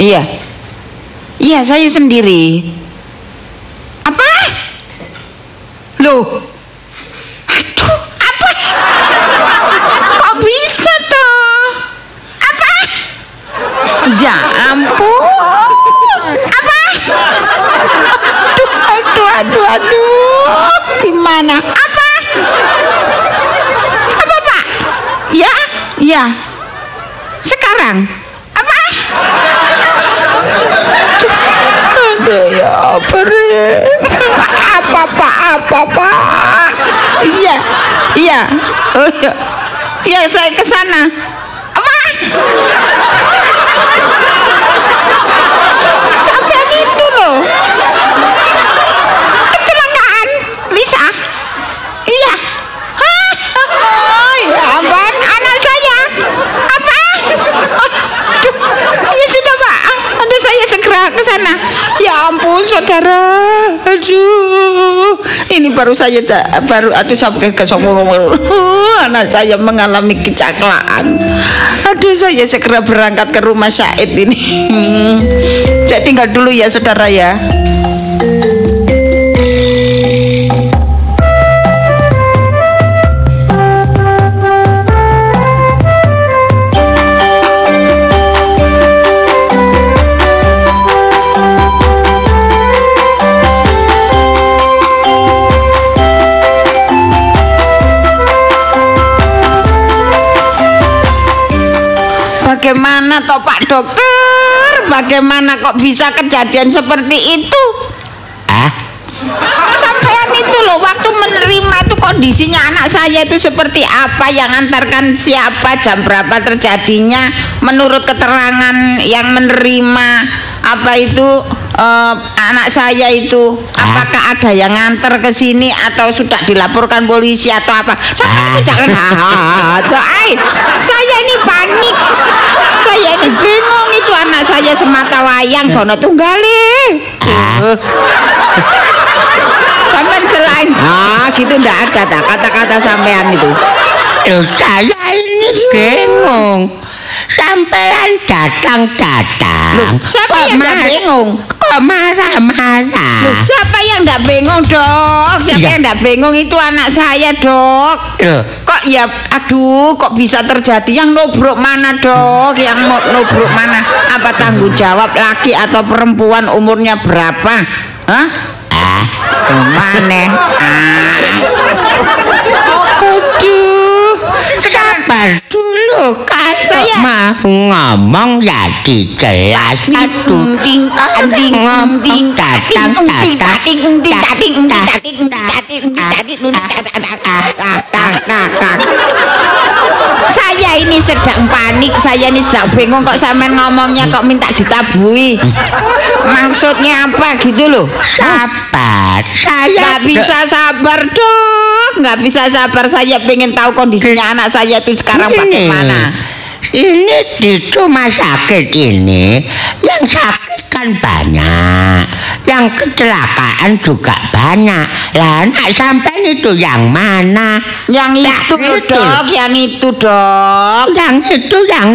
Iya. Iya, saya sendiri. Apa? Loh. Oh iya, iya saya ke sana. Apa? Sampai itu loh. Kecelakaan, Lisa. Iya. Oh, ya ampun, anak saya. Apa? Aduh, ya sudah pak. Aduh saya segera ke sana. Ampun saudara. Aduh, ini baru saja baru aduh sampai ke anak saya mengalami kecelakaan. Aduh saya segera berangkat ke rumah Said ini. Hmm. Saya tinggal dulu ya saudara ya. Bagaimana toh Pak Dokter? Bagaimana kok bisa kejadian seperti itu? Ah, Sampean itu loh waktu menerima itu kondisinya anak saya itu seperti apa yang antarkan siapa jam berapa terjadinya menurut keterangan yang menerima apa itu eh, anak saya itu apakah ada yang nganter ke sini atau sudah dilaporkan polisi atau apa saya Ah. jangan ay, saya ini panik saya ini bingung itu anak saya semata wayang gono tunggale ah, Sampean selain ah gitu ndak ada tak kata-kata sampean itu. loh, saya ini bingung. Sampean datang-datang. Kok yang bingung? Marah-marah? Loh, siapa yang ndak bingung, Dok? Siapa Iya. yang ndak bingung itu anak saya, Dok. Loh, Kok ya aduh kok bisa terjadi yang nubruk mana, Dok? Yang mau nubruk mana? Apa tanggung jawab laki atau perempuan umurnya berapa? Hah? ah, Ke mana? Ah. Aduh. Sekarang sabar dulu kan Saya- mau ngomong ya ting datang ting ting datang ting ting ting ting saya ini sedang panik, saya ini sedang bingung kok sampean ngomongnya kok minta ditabui. Maksudnya apa gitu loh? Sabar, saya bisa sabar dong, nggak bisa sabar. Saya pengen tahu kondisinya anak saya itu sekarang bagaimana. Ini di rumah sakit ini yang sakit kan banyak, yang kecelakaan juga banyak. Lah anak sampean itu yang mana? Yang itu itu. dok, yang itu dok. Yang itu yang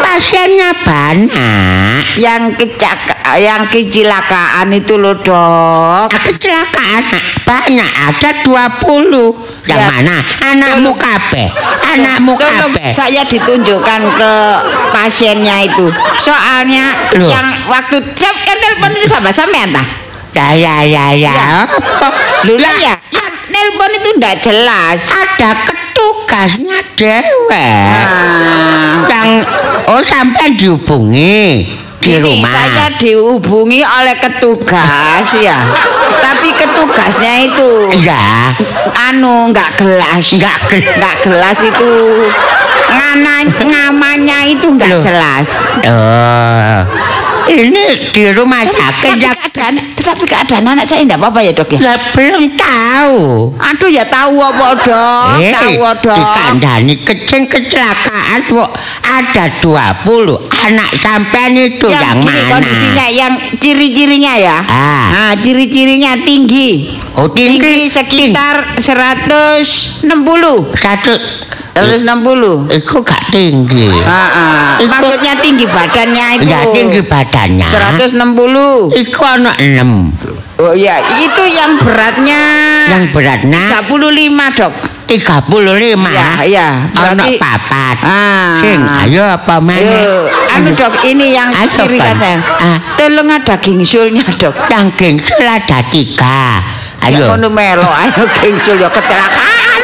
pasiennya banyak. Yang kecaka, yang kecelakaan itu loh dok. Kecelakaan banyak ada 20 Yang Ya. mana? Anakmu kabeh. Anakmu Tolong kabeh. saya ditunjukkan ke pasiennya itu. Soalnya Loh. yang waktu saya telepon itu sama sampean tah? Ya ya ya ya. Ya. Apa? Lu lah ya, yang nelpon itu ndak jelas. Ada ketugasnya dewek. Nah, Yang oh sampai dihubungi di rumah. Saya dihubungi oleh ketugas ya. Tapi ketugasnya itu Iya. anu nggak gelas. Nggak gelas. Nggak gelas itu ngana ngamanya itu nggak Loh. jelas. Oh. Ini di rumah sakit Tapi ya. keadaan, tetapi keadaan anak saya enggak apa-apa ya dok ya? Ya, belum tahu. Aduh ya tahu apa dok, Eh, tahu dok. dikandani kecing kecelakaan kok ada 20 anak sampean itu yang, gini mana? kondisinya yang ciri-cirinya ya. Ah. Nah, ciri-cirinya tinggi. Oh, tinggi. sekitar 160. Satu 160. Iku gak tinggi. Iku- maksudnya tinggi badannya itu. Ya tinggi badannya. 160. Iku ana 6. Oh iya, itu yang beratnya Yang beratnya 35, Dok. 35. Iya, iya. Ana papat. Ah. Sing ayo apa Ayo, mana? anu dok, ini yang Ayo, kiri Kan. saya. Ah. Tolong ada gingsulnya dok. Yang gengsul ada tiga. Ya Ayo. ngono melo, ayo gingsul ya kecelakaan.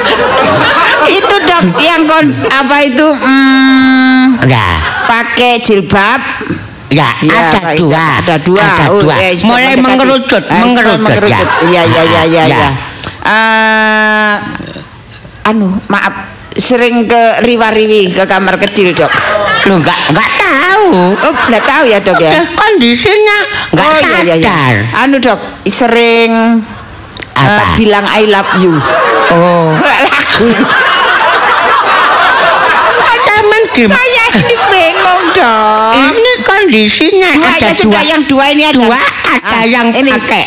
Itu dok, yang kon apa itu? Hmm, Ya. pakai jilbab. Ya, Ya, ada dua. Ada dua. Ada Oh, dua. ya, Mulai mengerucut, Ah, mengerucut, ya. Iya, iya, iya, iya, Ya. ya. Eh, anu, maaf, sering ke riwa-riwi ke kamar kecil dok. Lu enggak enggak tahu. Oh, nggak tahu ya dok ya. Ya, kondisinya enggak oh, sadar. iya, iya. Anu dok, sering Apa? eh, bilang I love you. Oh, Lagu. Saya ini bingung dok. Ini kondisinya Dua ada ya sudah dua. yang dua ini aja. Dua ada Ah, yang ini. pakai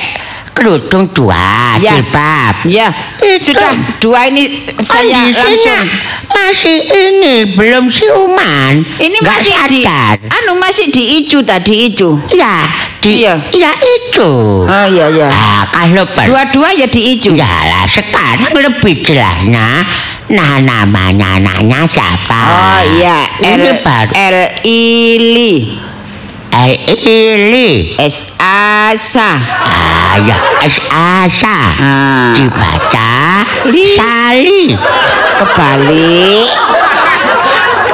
kerudung dua, Ya. jilbab. Ya, Itu. sudah dua ini saya Kondisinya langsung. masih ini belum siuman. Ini Nggak masih di, sadar. anu masih di icu tadi icu. Ya, di, Iya. ya itu. Oh iya iya. Nah, kalau per Dua-dua ya di icu. Ya lah, sekarang lebih jelasnya. Nah, namanya anaknya siapa? Oh iya, Ini L baru. L Ili Eh, Ili. S A Sa. Ah, ya, S Asa. Ah. Dibaca Li. Sali. Kebalik.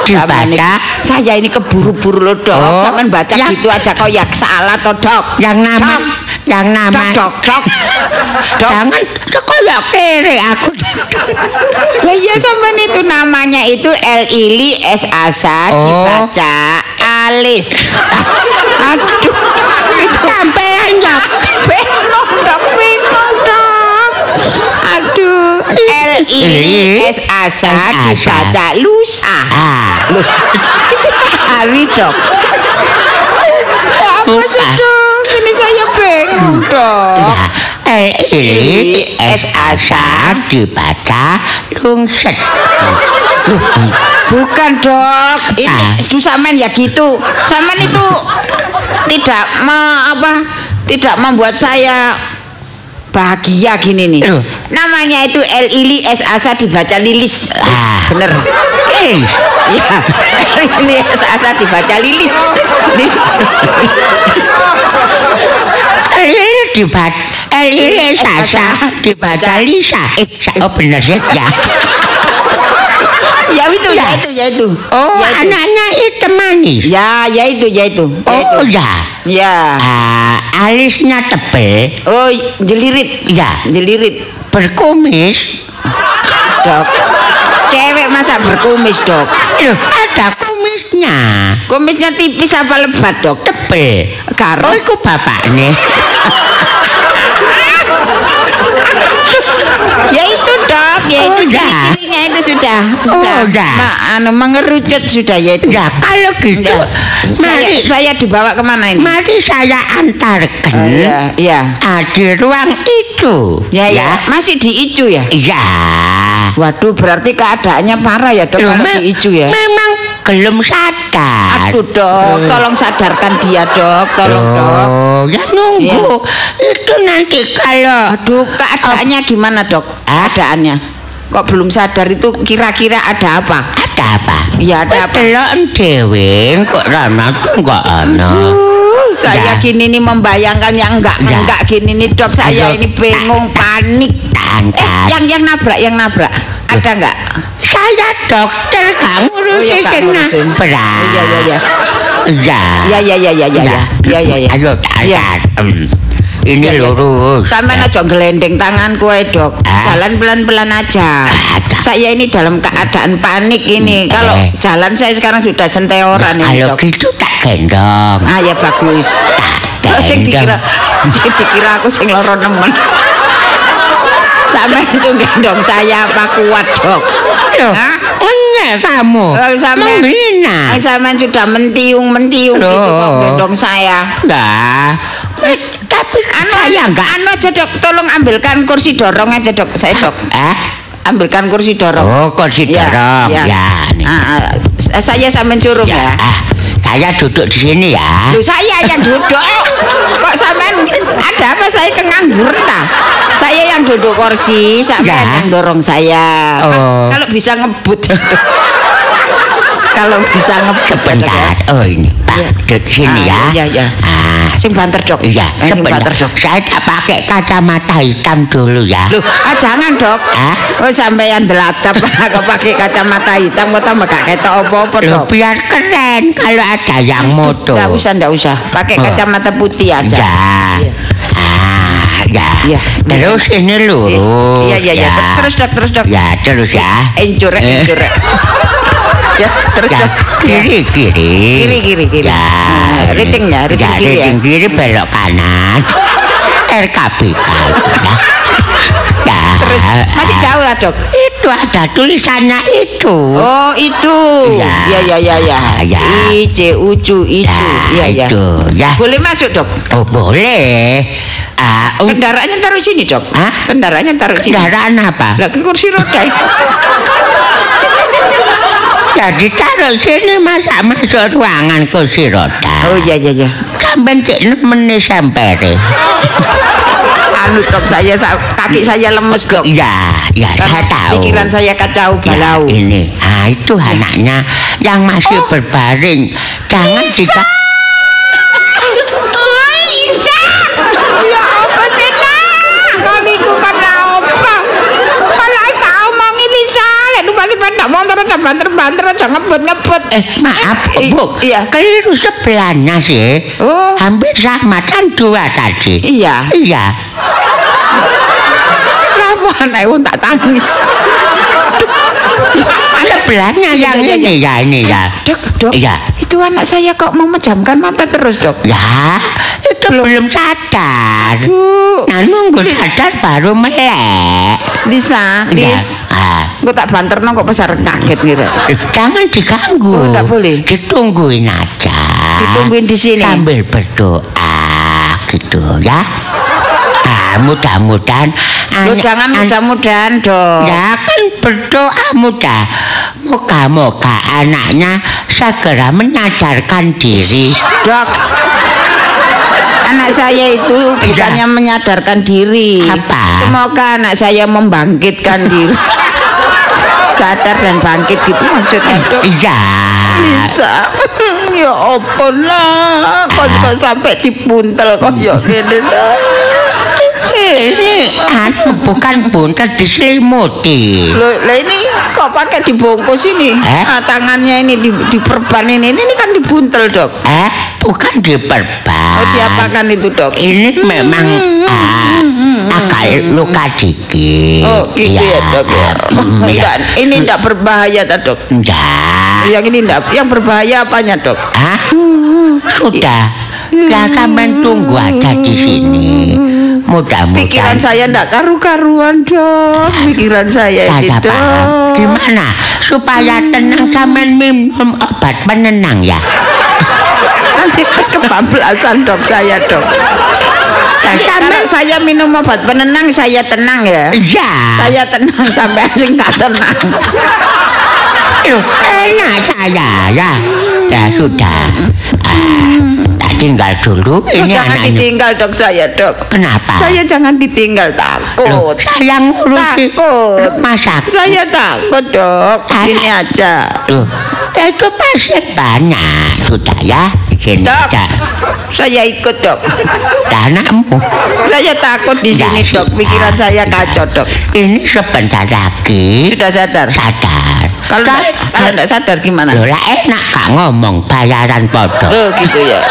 Dibaca Saya ini keburu-buru loh dok. Oh, Jangan baca ya. gitu aja kok ya salah toh dok. yang nama Dok. yang nama Dok dok dok. Dok. jangan sekolah kere aku Lah iya sampean itu namanya itu L Ili S Asa Oh. dibaca Alis. Aduh, itu sampean ya bingung dok, bingung dok. Aduh, L Ili S Asa S Asa. dibaca Lusa. ah Loh, itu hari dok. Apa sih dok? Ini saya bingung dok. Eh, ini S Asa dibaca lungset. Bukan dok, ini Ah. itu samen ya gitu. Samen itu tidak me, apa? Tidak membuat saya bahagia gini nih. Loh. Namanya itu L Ili S Asa dibaca Lilis. Ah. Bener. Eh, Iya. L Ili S Asa dibaca Lilis. Li- ini dibaca eh, ini Sasa dibaca Lisa. Eh, oh bener sih ya. ya itu, ya Ya. itu, ya itu. Oh, ya itu. anaknya itu manis. Ya, ya itu, ya itu. Ya Oh itu. ya. Ya. Ah, alisnya tebel, Oh, jelirit. ya, Jelirit. berkumis. Dok. Cewek masa berkumis, Dok? Loh, ada kumisnya. Kumisnya tipis apa lebat, Dok? Tebel. Karo. Oh, itu bapaknya. Ya itu, Dok. Ya Oh, itu ya. ciri-cirinya itu sudah. Oh, Sudah. ya. Ma- anu mengerucut sudah ya itu. Ya, kalau gitu, Ya. Saya, mari, saya dibawa kemana ini? mari saya antarkan Oh, iya, iya. ah, di ruang itu. Ya, ya. Masih di icu ya? Iya. Waduh, berarti keadaannya parah ya, Dok, Loh, kalau di icu ya? Memang belum sadar. Aduh, Dok, tolong sadarkan dia, Dok. Tolong, Dok. Oh, ya nunggu. Itu nanti kalau Aduh, keadaannya gimana, Dok? Keadaannya. Kok belum sadar itu kira-kira ada apa? ada apa? Iya, ada apa? Dewe kok rana tuh enggak ana. Saya Ya. gini nih membayangkan yang enggak Ya. enggak gini nih dok saya Ayo, ini bingung panik eh Angkat. yang yang nabrak yang nabrak ada enggak Saya dokter gak ngurusi Kak, sing ngurusin. nabrak. iya iya iya Iya. iya iya iya iya iya iya iya iya iya Iya. Ini Iya, iya. lurus. Sampai aja gelendeng tangan kue dok Ah. Jalan pelan-pelan aja Ada. Saya ini dalam keadaan panik ini Hmm, Kalau jalan saya sekarang sudah senteoran ini Kalau dok gitu tak gendong. Ah ya bagus Tak sing dikira, sing dikira aku sing loro nemen. Sampai itu gendong saya apa kuat dok? Loh, ngenyek kamu. Oh, Menghina. Sampai sudah mentiung mentiung gitu kok gendong saya. Nah, tapi Anu saya enggak. anu aja dok, tolong ambilkan kursi dorong aja dok, saya dok. Eh? ambilkan kursi dorong. Oh, kursi Ya, dorong. ya. Ya. nih. Ah, ah, saya sampean suruh ya. Ah, saya duduk di sini ya. Loh saya yang duduk. Kok sampean ada apa saya kengangguran ta? Saya yang duduk kursi, sampean Ya. yang dorong saya. Oh. Kalau bisa ngebut. Kalau bisa ngebut. Sebentar. Oh, ini, Pak. Ya. Duduk sini Ah, ya. iya, iya. Ah, Sing banter, Dok. Iya, Eh, sebentar. Dok. Saya tak pakai kacamata hitam dulu ya. Loh, ah jangan, Dok. Hah? Oh, sampean delatap kok pakai kacamata hitam kok tambah gak ketok apa-apa, Loh, Dok. biar keren kalau ada yang moto. Enggak usah, enggak usah. Pakai Oh. kacamata putih aja. Ya. Iya. Ah, ya. Iya. Terus ini lurus. Iya, iya, iya. ya. Terus, Dok, terus, Dok. Ya, terus ya. Encur, encur. Ya, terus, Ya, Dok. kiri kiri. Kiri, kiri, kiri. Ya. Nah, riting ya, riting ya, kiri ya. kiri belok kanan. RKBK. Ya. ya. Terus masih jauh lah, Dok. Itu ada tulisannya itu. Oh, itu. Ya. Ya, ya, ya, ya. Ya. I C U C itu. Ya, Iya, ya. itu. Ya. Boleh masuk, Dok. Oh, boleh. Ah, uh, Kendaraannya taruh sini, Dok. Hah? Kendaraannya taruh sini. kendaraan apa? Lah ke kursi roda. Jadi taruh sini masa masuk ruangan kursi roda. Oh iya iya iya. Sampai cek nemeni sempere. Anu dok saya sa- kaki saya lemes dok. Ya, ya saya tahu. Pikiran saya kacau Ya, balau. ini, ah itu anaknya yang masih berbaring. Jangan dika motor aja banter-banter aja ngebut-ngebut. Eh, maaf, Bu. iya. Keliru sebelahnya sih. Oh. Hampir sama kan dua tadi. Iya. Iya. Kenapa anak tak tangis? Sebelahnya Iya, yang iya, ini iya. ya, ini ya. Dok, dok. Iya. Itu anak saya kok memejamkan mata terus, Dok. Ya, itu belum sadar. Duh. Nah, nunggu sadar baru melek. Lisa, Ya. Lis. Ah. Gue tak banterno kok besar kaget gitu. Jangan diganggu. Oh, tak boleh. Ditungguin aja. Ditungguin di sini. Sambil berdoa gitu ya. Ah, mudah-mudahan Lo jangan an- mudah-mudahan dong. Ya kan berdoa mudah. Moga-moga anaknya segera menyadarkan diri. Dok. Anak saya itu bukannya menyadarkan diri. Apa? Semoga anak saya membangkitkan diri. Sadar dan bangkit gitu maksudnya, Dok. Iya. Bisa. ya apa lah. Kok sampai dibuntel kok ya gini lah. Ini anu bukan buntel diselimuti. Loh, lah ini kok pakai dibungkus ini? Eh? Ah, tangannya ini di, diperban ini. Ini kan dibuntel, Dok. Eh, bukan diperban. Oh, diapakan itu, Dok? Ini memang ah, agak luka dikit. Oh, gitu ya, Dok ya. Mm, ya. Enggak, ini enggak berbahaya, ta, Dok. Enggak. Yang ini enggak, yang berbahaya apanya, Dok? Ah, sudah. Ya sampean tunggu aja di sini. Pikiran Mudah-mudahan saya enggak karu-karuan, Dok. Pikiran saya ini, saya paham. Dok. Gimana supaya tenang sampean minum obat penenang ya? Nanti pas kebablasan, Dok, saya, Dok. Kalau saya minum obat penenang, saya tenang ya. Iya. Saya tenang sampai asing enggak tenang. Loh, enak saya ya. Ya sudah. Ah, tak tinggal dulu Oh, ini jangan anaknya. ditinggal, Dok, saya, Dok. Kenapa? Saya jangan ditinggal Loh, takut. saya ngurusi Takut. rumah sakit. Saya takut, Dok. Sini aja. Tuh, itu pasien banyak sudah ya. Sini Dok. aja. Saya ikut, Dok. Anakmu. Saya takut di sini, Ya, Dok. Pikiran saya kacau, Dok. Ini sebentar lagi Sudah sadar. sadar. Kalau enggak, kalau enggak sadar gimana? Loh, lah enak kak ngomong bayaran podo. Oh, gitu ya.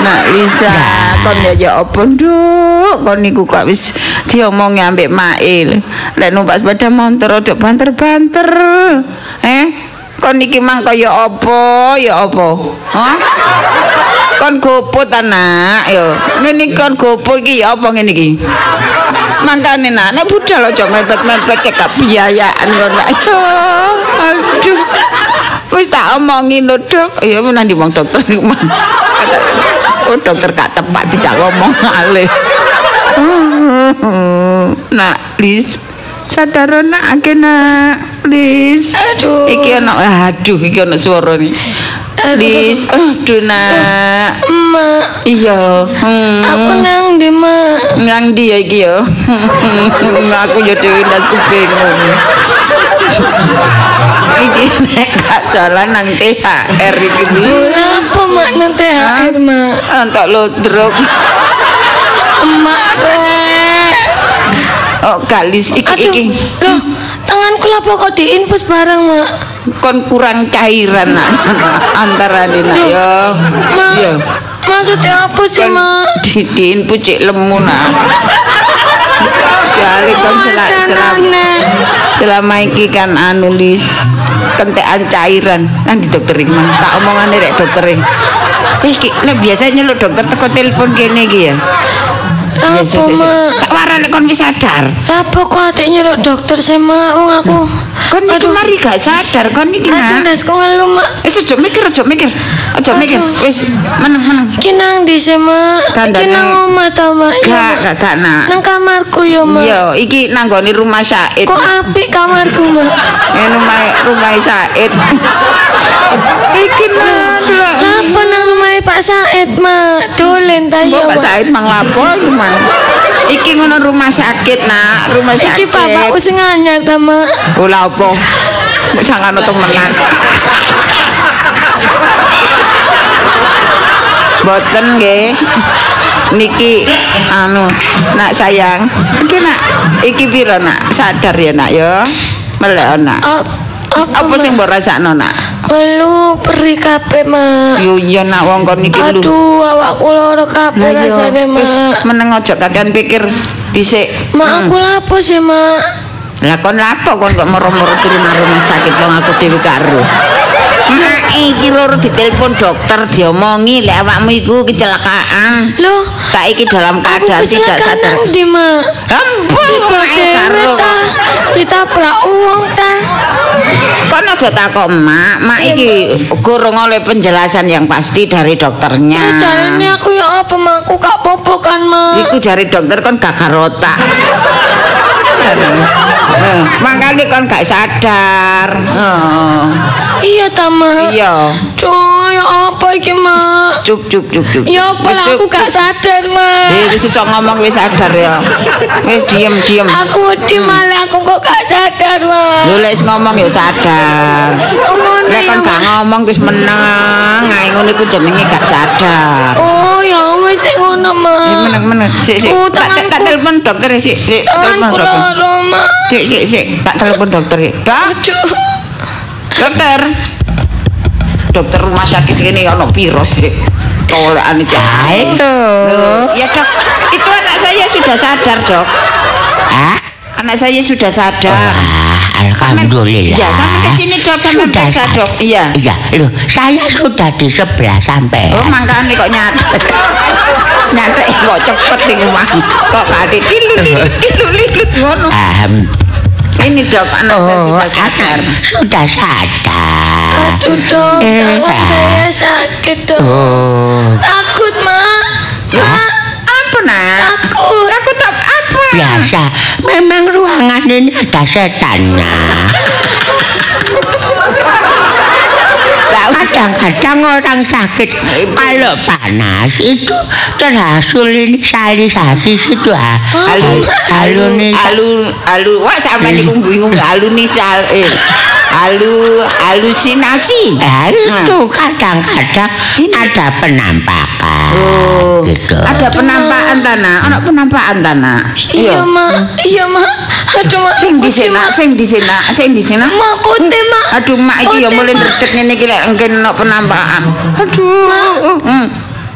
Nah, bisa kon ya ya apa nduk kon niku kok wis diomongi ambek Mail. Lek numpak sepeda motor ojo banter-banter. Eh? Kon niki mang kaya apa ya apa? Hah? Kon gopo ta nak yo. Ngene kon gopo iki ya apa ngene iki? Mangkane nak nek budal aja mepet-mepet cekap biayaan ngono. Aduh. Wis tak omongi lho, Dok. Ya nanti wong dokter iku. Oh, dokter gak tepat dijak ngomong alih. Nah, Lis, Sadar nak ake nak. Lis. Aduh. Iki ana aduh iki ana suara nih. Lis, aduh nak. Mak, Iya. Hmm. aku nang di mak. Nang dia iki ya. aku ya dhewe ndasku bingung. iki nek gak jalan nang THR iki. Kenapa mak nang THR mak? Entuk lodrok. Emak rek. Oh, galis iki Aduh, iki. loh, tanganku lapo kok diinfus bareng mak? Kon kurang cairan nak. Antara ya. Mak, Iya. Maksudnya apa sih mak? Didiin pucik lemu nak. Jali kon selama, selama, selama iki kan anulis kentekan cairan kan di dokter Iman tak omongane rek dokter Iki nek biasanya lu dokter teko telepon kene iki ya. Apa mak? Tak warane kon wis sadar. Apa kok adik nyeluk dokter sih mak? Wong aku. Kon iki mari gak sadar kon iki Aduh, nak. nes kok ngeluh mak. Wis aja mikir, aja mikir. Aja mikir. Aduh. Wis meneng meneng. Iki nang di sih mak. Iki nang omah ta mak? Gak, gak, gak nak. Nang kamarku ya mak. Iya, iki nanggone rumah Said. Kok apik kamarku mak? Ini rumah rumah Said. iki nang rumah Pak Said mak? Dolen ta ya Pak mak? Said mang lapo iki mang. Iki ngono rumah sakit nak, rumah sakit. Iki bapakku sing anyar ta mak? Ora apa. Jangan temenan. Boten nggih. Niki anu, nak sayang. Iki nak, iki piro nak? Sadar ya nak ya. Melek nak. Oh, apa, Apa sing mbok rasakno nak? Lu perih kabeh mak. Yo iya nak wong kon iki lu. Aduh, awakku lara kabeh rasane wis mak. meneng aja kakean pikir dhisik. Mak aku lapo sih mak? Lah kon lapo kon kok moro-moro turu rumah sakit wong aku dhewe karo. Iki loro ditelepon dokter diomongi lek awakmu iku kecelakaan. Loh, Saiki dalam keadaan tidak sadar. di mak. Ampun, karo. ta, ditabrak uang ta. Kon aja takok mak, mak iki gurung oleh penjelasan yang pasti dari dokternya. Terus jarine aku ya apa mak? Aku gak popo kan mak. Iku jari dokter kan gak otak. Eh, makanya kan gak sadar. Heeh. Iya ta mak. Iya. Duh, ya apa iki mak? Cup cup cup cup. Ya apa lah Cup, aku gak sadar mak. Eh, wis iso ngomong wis sadar ya. Wis diem diem. Aku wedi malah aku kok gak sadar mak. Lho lek wis ngomong ya sadar. Oh, ngono Lek kon gak ngomong wis meneng, ae ngono iku jenenge gak sadar. Oh ya wis sik ngono Eh, mak. meneng meneng. Sik sik. Tak telepon dokter sik sik. Telepon dokter. Sik sik sik. Tak telepon dokter. Dok, Aduh. dokter. Dokter rumah sakit ini ono piro sih? Tolekan iki. Ayo. Ya dok, itu anak saya sudah sadar dok. Ah, Anak saya sudah sadar. Ah, alhamdulillah. Ya, sampai ke sini dok, sampai Sudah periksa dok. Iya. Iya, loh, saya sudah di sebelah sampai. Oh, makanya kok nyatet. nyatet kok cepet nih mah. Kok tilu tilu tilu tilu ngono. Ahem. Ini dok, anak saya Oh, sudah sadar. sudah sadar. Aduh dong, Eh, saya sakit dong. Oh, Takut mak. Mak, Apa nak? takut. Takut apa? Biasa. Memang ruangan ini ada setannya. Kadang-kadang orang sakit kalau panas itu terhasil ini salisasi situ ah. Halu, halu nih. alu alu wah sampe niku bingung alu nisal eh alu halusinasi. Nah, itu kadang-kadang ada penampakan. Oh gitu. ada penampakan tanah ana penampakan tanah Iya mak, iya mak. Aduh mak. sing di sana Mak. sing di sana sing di sana Mak putih mak. aduh mak iki ya mulai ndredeg ngene iki lek engken ana penampakan. Aduh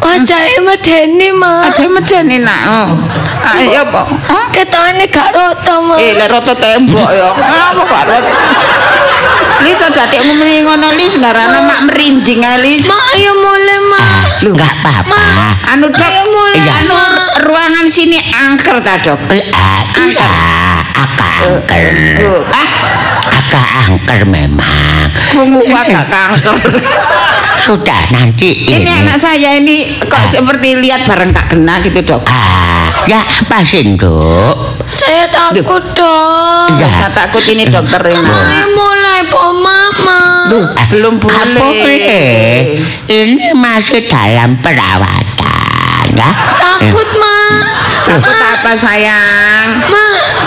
Wajahnya medeni mak. ada medeni nak oh ayo apa Hah? Ketone gak rata mak. Eh, lek rata tembok ya. Apa kok rata? Lis dekmu muni ngono Lis ngarana mak merinding Lis. Mak ayo mulai mak. Ah, enggak apa-apa. Anu dok, Ayo mulai, anu Mak. ruangan sini angker ta dok? Eh, ah, iya, agak angker. Tuh, ah, Agak angker memang. krungu agak kanker. Sudah nanti Ini ini. anak saya ini kok seperti lihat bareng tak kena gitu dok. Ah, ya pasin dok. Saya takut dong. Ya. Saya takut ini dokter Rena. Saya mulai po mama. Eh, belum nggak boleh. Ini masih dalam perawatan, ya. Takut ma. Takut apa sayang?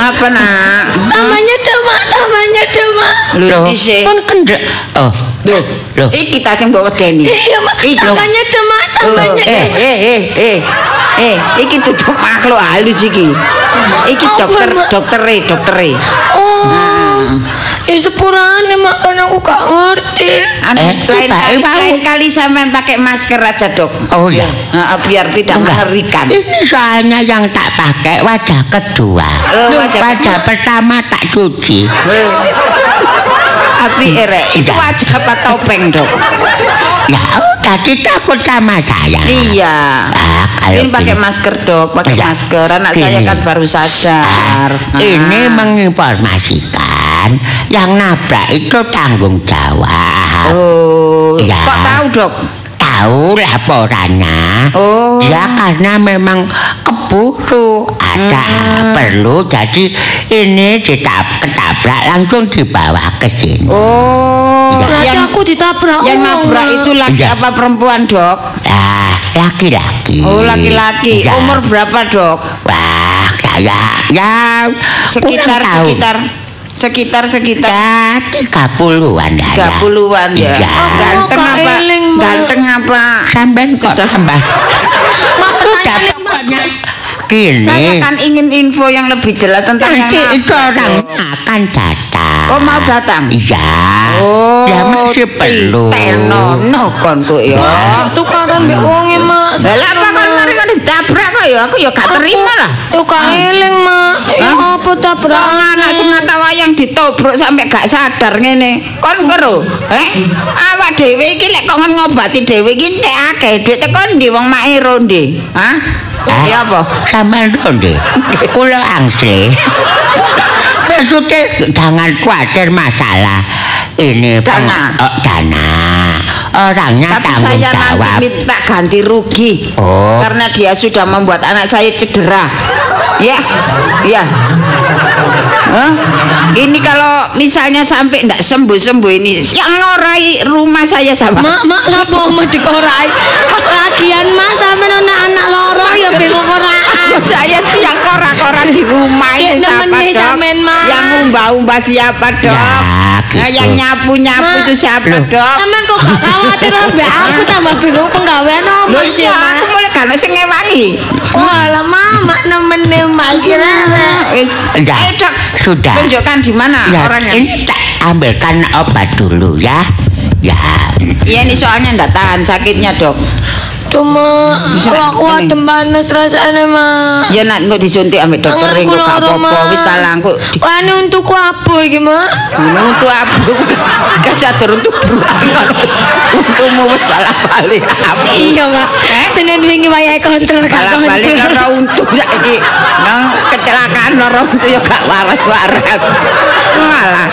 apa nak? Namanya Dema, namanya Dema. Lho, lho. Pun kendek. Oh, lho, lho. Ini kita sing bawa Denny. Iya, mak. Namanya Dema, namanya Eh, eh, eh, eh. Eh, iki duduk makhluk halus iki. Iki dokter, doktere, doktere. Oh. Ah. Ya sepurane mak kan aku gak ngerti. Anu, Eh, lain, kali, eh, lain kali sampean pakai masker aja dok. Oh, ya. Nah, biar tidak Enggak. mengerikan. Ini soalnya yang tak pakai wajah kedua. Oh, Loh, wajah wajah pertama tak cuci. Eh. Api erek, itu Iya. wajah apa topeng dok? Ya, oh, tadi takut sama saya. Iya. Ah, kalau Ini pakai masker dok, pakai Iya. masker. Anak Gini. saya kan baru sadar. Ah, Ini Ah. Menginformasikan yang nabrak itu tanggung jawab. Oh, Iya. kok tahu dok? Tahu laporannya. Oh. Ya karena memang keburu ada Hmm. perlu jadi ini ditap ketabrak langsung dibawa ke sini. Oh, Iya. Berarti yang aku ditabrak yang nabrak itu laki Iya. apa perempuan dok? Ah, laki-laki. Oh laki-laki. Iya. Umur berapa dok? Wah, saya ya Sekitar sekitar sekitar sekitar tiga puluhan ya. tiga puluhan ya. Iya. Ganteng Aku apa? kailing, Ma. Ganteng apa? Sampai kok tambah. Mak Sudah pokoknya gini. Saya kan ingin info yang lebih jelas tentang yang Nanti itu orang akan datang. Oh mau datang? Iya. Oh, ya masih perlu. Tenono kon kok ya. Mak, tukaran mbek wonge mak. Lah apa ditabrak kok ya? Aku ya gak terima lah. Yo gak eling mak. Ya apa Kok tabrakan? anak sing ngata wayang ditobrok sampai gak sadar ngene. Kon karo, eh? Awak dhewe iki lek kon ngobati dhewe iki nek akeh duit teko ndi wong make ronde? Hah? Ah, Ya apa? Sampean ronde. Kula angsle. Maksudnya jangan khawatir masalah ini Dana. oh, dana. Orangnya Tapi tanggung saya nanti jawab. minta ganti rugi. Oh. Karena dia sudah membuat anak saya cedera. Ya, ya. Hah? Ini kalau misalnya sampai tidak sembuh-sembuh ini, yang ngorai rumah saya sama. Mak, mak lapo mau dikorai. Lagian mak sama anak anak loro ya bingung koraan. saya tuh yang kora-kora di rumah ini siapa dok? Yang umbah-umbah siapa dok? Ya, gitu. Nah, yang nyapu-nyapu itu siapa Loh. dok? Sampean kok gak khawatir ambek aku tambah bingung penggawean apa Loh sih iya, mak? aku mulai gak sing ngewangi. Walah mama nemenin mak kira. Wis, Ya, eh dok, sudah. tunjukkan di mana Ya, orangnya. ini tak ambilkan obat dulu ya. Ya. Iya ini soalnya ndak tahan sakitnya dok. Cuma Bisa, aku ini. adem panas rasanya mak. Ya nak engko disuntik ambek dokter engko gak apa-apa wis talang kok. di- Wani untukku apa iki mak? Ini untuk apa? Kecatur untuk. Untukmu wis balik-balik. Apa? Iya mak. Eh? Senin wingi wayahe kontrol gak kontrol. lara untuk saiki nang kecelakaan lara untuk ya gak waras-waras malah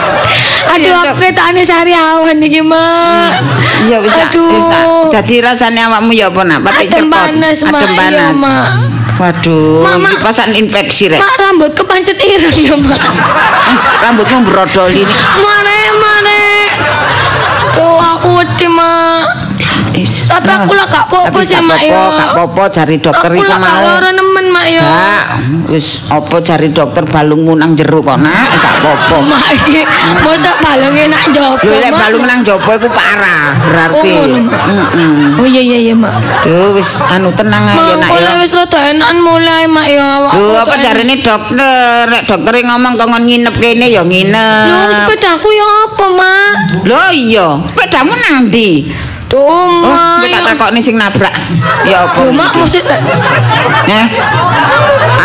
Aduh Iya, aku ketane sariawan iki mak. iya wis tak- Aduh. jadi rasanya awakmu ya apa nak Adem cepot panas, Mak. adem Iya, panas Mak. waduh Mak, Mak. iki pasan infeksi rek Mak rambut kepancet ireng ya mak. rambutmu brodol ini Mane mane. Oh aku wedi mak. Is, Tapi aku lah gak Tapi sih, Mak, ya. gak apa-apa cari dokter Aku itu lah gak mau lara nemen mak ya. Gak, wis apa cari dokter balungmu nang jero kok nak gak apa-apa Mak iki mosok balunge nak jopo. Mak. balung nang jopo iku parah berarti. Oh, Mak. Oh iya iya iya mak. Duh wis anu tenang aja Mak nak kalau ya. wis rada enakan mulai mak. Aku Lho rada apa enak. jarine dokter? Nek dokter ngomong kok ngon nginep kene Lho nginep. sepedaku ya apa mak? Lho iya, sepedamu nang ndi? Tuh Oh, tak ya. takokne sing nabrak. Ya apa? Mak mesti tak. Eh.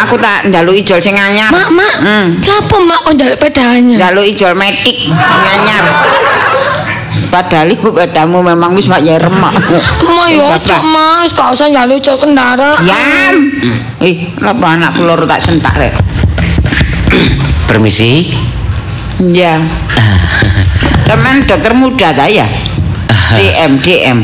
Aku tak njaluk ijol sing anyar. Mak mak. Hmm. Kenapa mak kok njaluk pedanya? Njaluk ijol metik sing anyar. Padahal iku pedamu memang wis mak remak. Mak ya Bapak. cok mas, gak usah njaluk cok kendaraan. Diam. Ih, apa anakku loro tak sentak rek. Permisi. Ya. Teman dokter muda tak ya? DM, DM.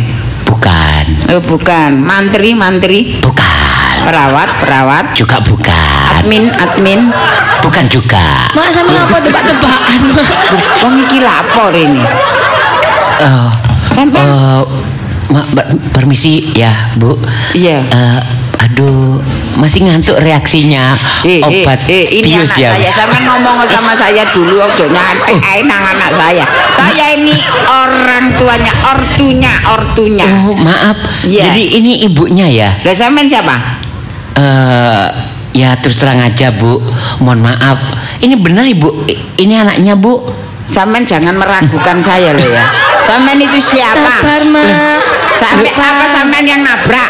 Bukan. Oh, bukan, mantri, mantri, Bukan. perawat, perawat, Juga bukan. admin, admin. Bukan juga. Mak sampe apa tebak-tebakan, Mak? Wong iki lapor ini. Eh, Sampai eh, ma- ba- permisi ya, Bu. Iya. Eh, aduh, masih ngantuk reaksinya Eh, obat eh, eh, ini bius anak ya. saya. Sama ngomong sama saya dulu ojo nyampe eh, nang anak saya. Saya ini orang tuanya, ortunya, ortunya. Oh, maaf. Iya. Jadi ini ibunya ya? Lah sampean siapa? Eh, ya terus terang aja, Bu. Mohon maaf. Ini benar Ibu? Ini anaknya, Bu? Sampean jangan meragukan saya loh ya. Sampean itu siapa? Sabar, Mak. Sampai apa sampean yang nabrak?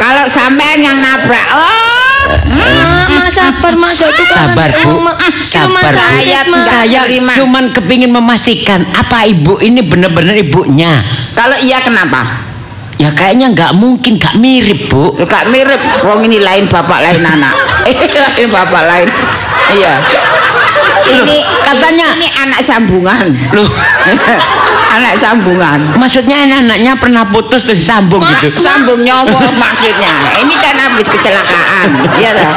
Kalau sampean yang nabrak, oh, Mak, Mak sabar, Mak. Sabar, Bu. Sabar. Saya Saya terima. cuman kepingin memastikan apa ibu ini benar-benar ibunya. kalau iya kenapa? Ya kayaknya nggak mungkin, nggak mirip, Bu. Loh, Gak mirip, wong ini lain bapak lain anak. Eh, lain bapak lain. Iya. Ini katanya- ini anak sambungan. Loh, anak sambungan. maksudnya ini anaknya pernah putus terus sambung Mak, gitu. sambung nyowo maksudnya. Ini kan habis kecelakaan, ya toh?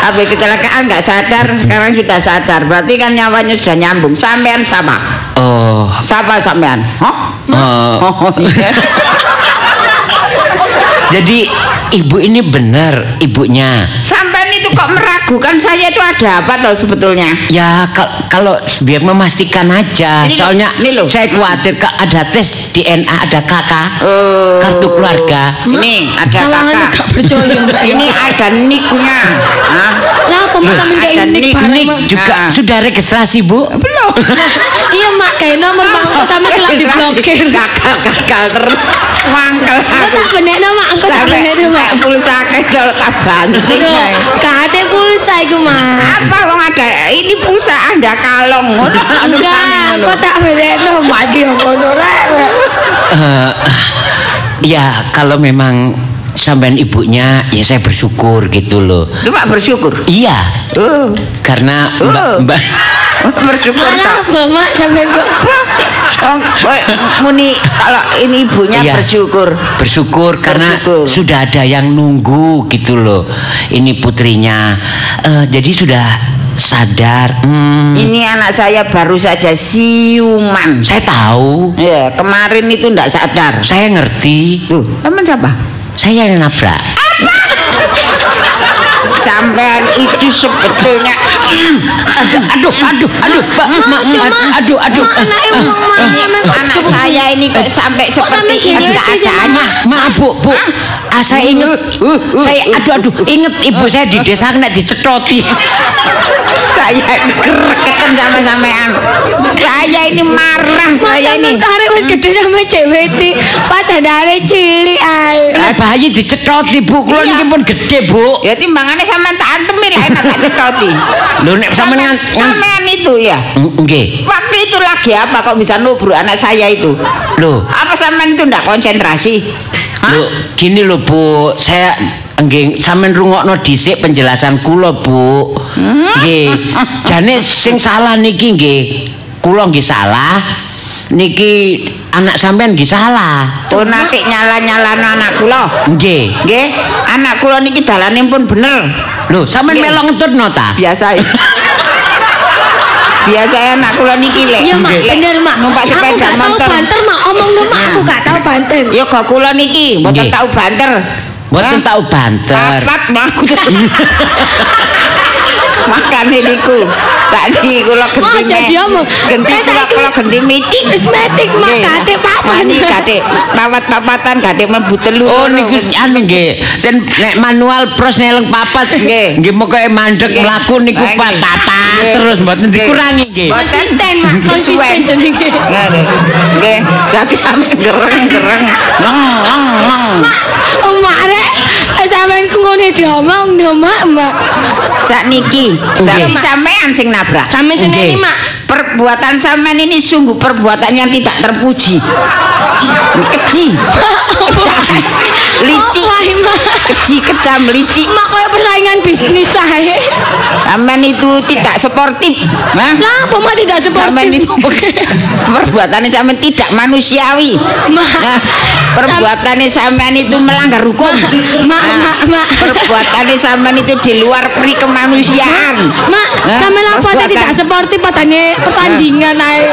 Habis kecelakaan nggak sadar, sekarang sudah sadar. Berarti kan nyawanya sudah nyambung. Sampean sama. Oh, Siapa sampean? Hah? eh, Oh, iya. jadi ibu ini benar ibunya. Sampean itu kok meragukan saya itu ada apa toh sebetulnya? Ya kal- kalau biar memastikan aja. Ini Soalnya ini loh. saya khawatir Kak, ada tes DNA, ada kakak, Oh. kartu keluarga. Ini ada kakak. Ini ada nicknya. Hah? Mak sampe kayak ini nik- Mak? juga Ah. sudah registrasi bu. Belum. Iya, Mak, kayak nomor Mak kok sampe kelak diblokir. Gagal gagal terus. Mangkel Kok aku. tak benekno, Mak? Kok tak Sampai benekno, Mak? kayak pulsa kalau tak banting. Kayak. kate pulsa iku, Mak. Apa wong ada ini pulsa Anda kalong ngono Enggak, kok tak benekno, Mak iki ngono rek. Eh, ya kalau memang sampean ibunya, ya saya bersyukur gitu loh. Lu Pak bersyukur. Iya, Oh. karena mbak, Oh. mbak bersyukur Malah tak. Mak? Kok Oh, oh, muni kalau ini ibunya Iya. bersyukur. bersyukur karena Bersyukur. sudah ada yang nunggu gitu loh. Ini putrinya, Eh, jadi sudah sadar. Hmm, Ini anak saya baru saja siuman. saya tahu, Ya, kemarin itu ndak sadar. saya ngerti. Loh, teman siapa? saya yang nabrak. Sampean itu sebetulnya aduh aduh aduh aduh aduh. Aduh aduh anak saya ini kok sampai seperti ini enggak ada maaf bu bu. Ah, saya inget, saya aduh aduh, inget ibu saya di desa kena dicetoti. Saya ini kereketan sama sampean. Saya ini marah saya ini. tarik wis gede sampe CWT, padahal cilik ae. Lah bayi dicetoti bu, kalau Iya. ini pun gede bu. Ya timbangannya sampean tak antemi lah enak tak cekoti. Lho nek sampean ngan- ngan- sampean itu ya. Nggih. Waktu itu lagi apa kok bisa nubruk anak saya itu? Loh, Apa sampean itu ndak konsentrasi? Loh, gini loh Bu, saya nggih sampean rungokno dhisik penjelasan kula, Bu. Nggih. Jane sing salah niki nggih kula nggih salah. Niki anak sampean nggih salah. Tuh nanti nyala-nyalano anak kula. Nggih. Nggih, anak kula niki dalane pun bener. Loh, sampean Nggih. melok ngetutno ta? Biasa. Biasa anak kula niki lek. Iya, Mak, bener, Mak. Numpak Aku sepeda gak tau motor. banter, Mak. Omong dong, Mak. Aku gak tau banter. Ya kok kula niki mboten tau banter. Mboten Hah? tau banter. Papat mlaku. Makane niku. Sakniki kula genti. Mak, jadi omong. Genti kula saiki kula genti meeting. Wis metik, Mak. Nggih. Kate papan. Niki kate papat-papatan kate mlebu telu. Oh niku anu nggih. Sen nek manual pros neleng papat Nggih. nggih mokoke mandek Nggih. mlaku niku Nggih. patata Nggih. terus mboten dikurangi nggih. Mboten. Konsisten, Mak. Konsisten jenenge. Nggih. Nggih. Dadi ame gereng-gereng. Long long long. Oh, Mak, rek. Sampeyan ku ngene diomong no, Mak, Mak. Sakniki berarti sampean sing nabrak. Sampeyan jenenge. Mak. Perbuatan sampean ini sungguh perbuatan yang tidak terpuji. Keji. Kecam. Lici. Keji kecam lici. Mak kayak persaingan bisnis saya. Sampean itu tidak sportif. Hah? Lah, apa mak tidak Sampean seperti itu perbuatannya sampean tidak manusiawi. Mak. Nah, perbuatannya sampean itu melanggar hukum. Mak, Nah, mak, mak. Perbuatannya sampean itu di luar peri kemanusiaan. Mak, Nah, sama apa tidak seperti padanya pertandingan ae.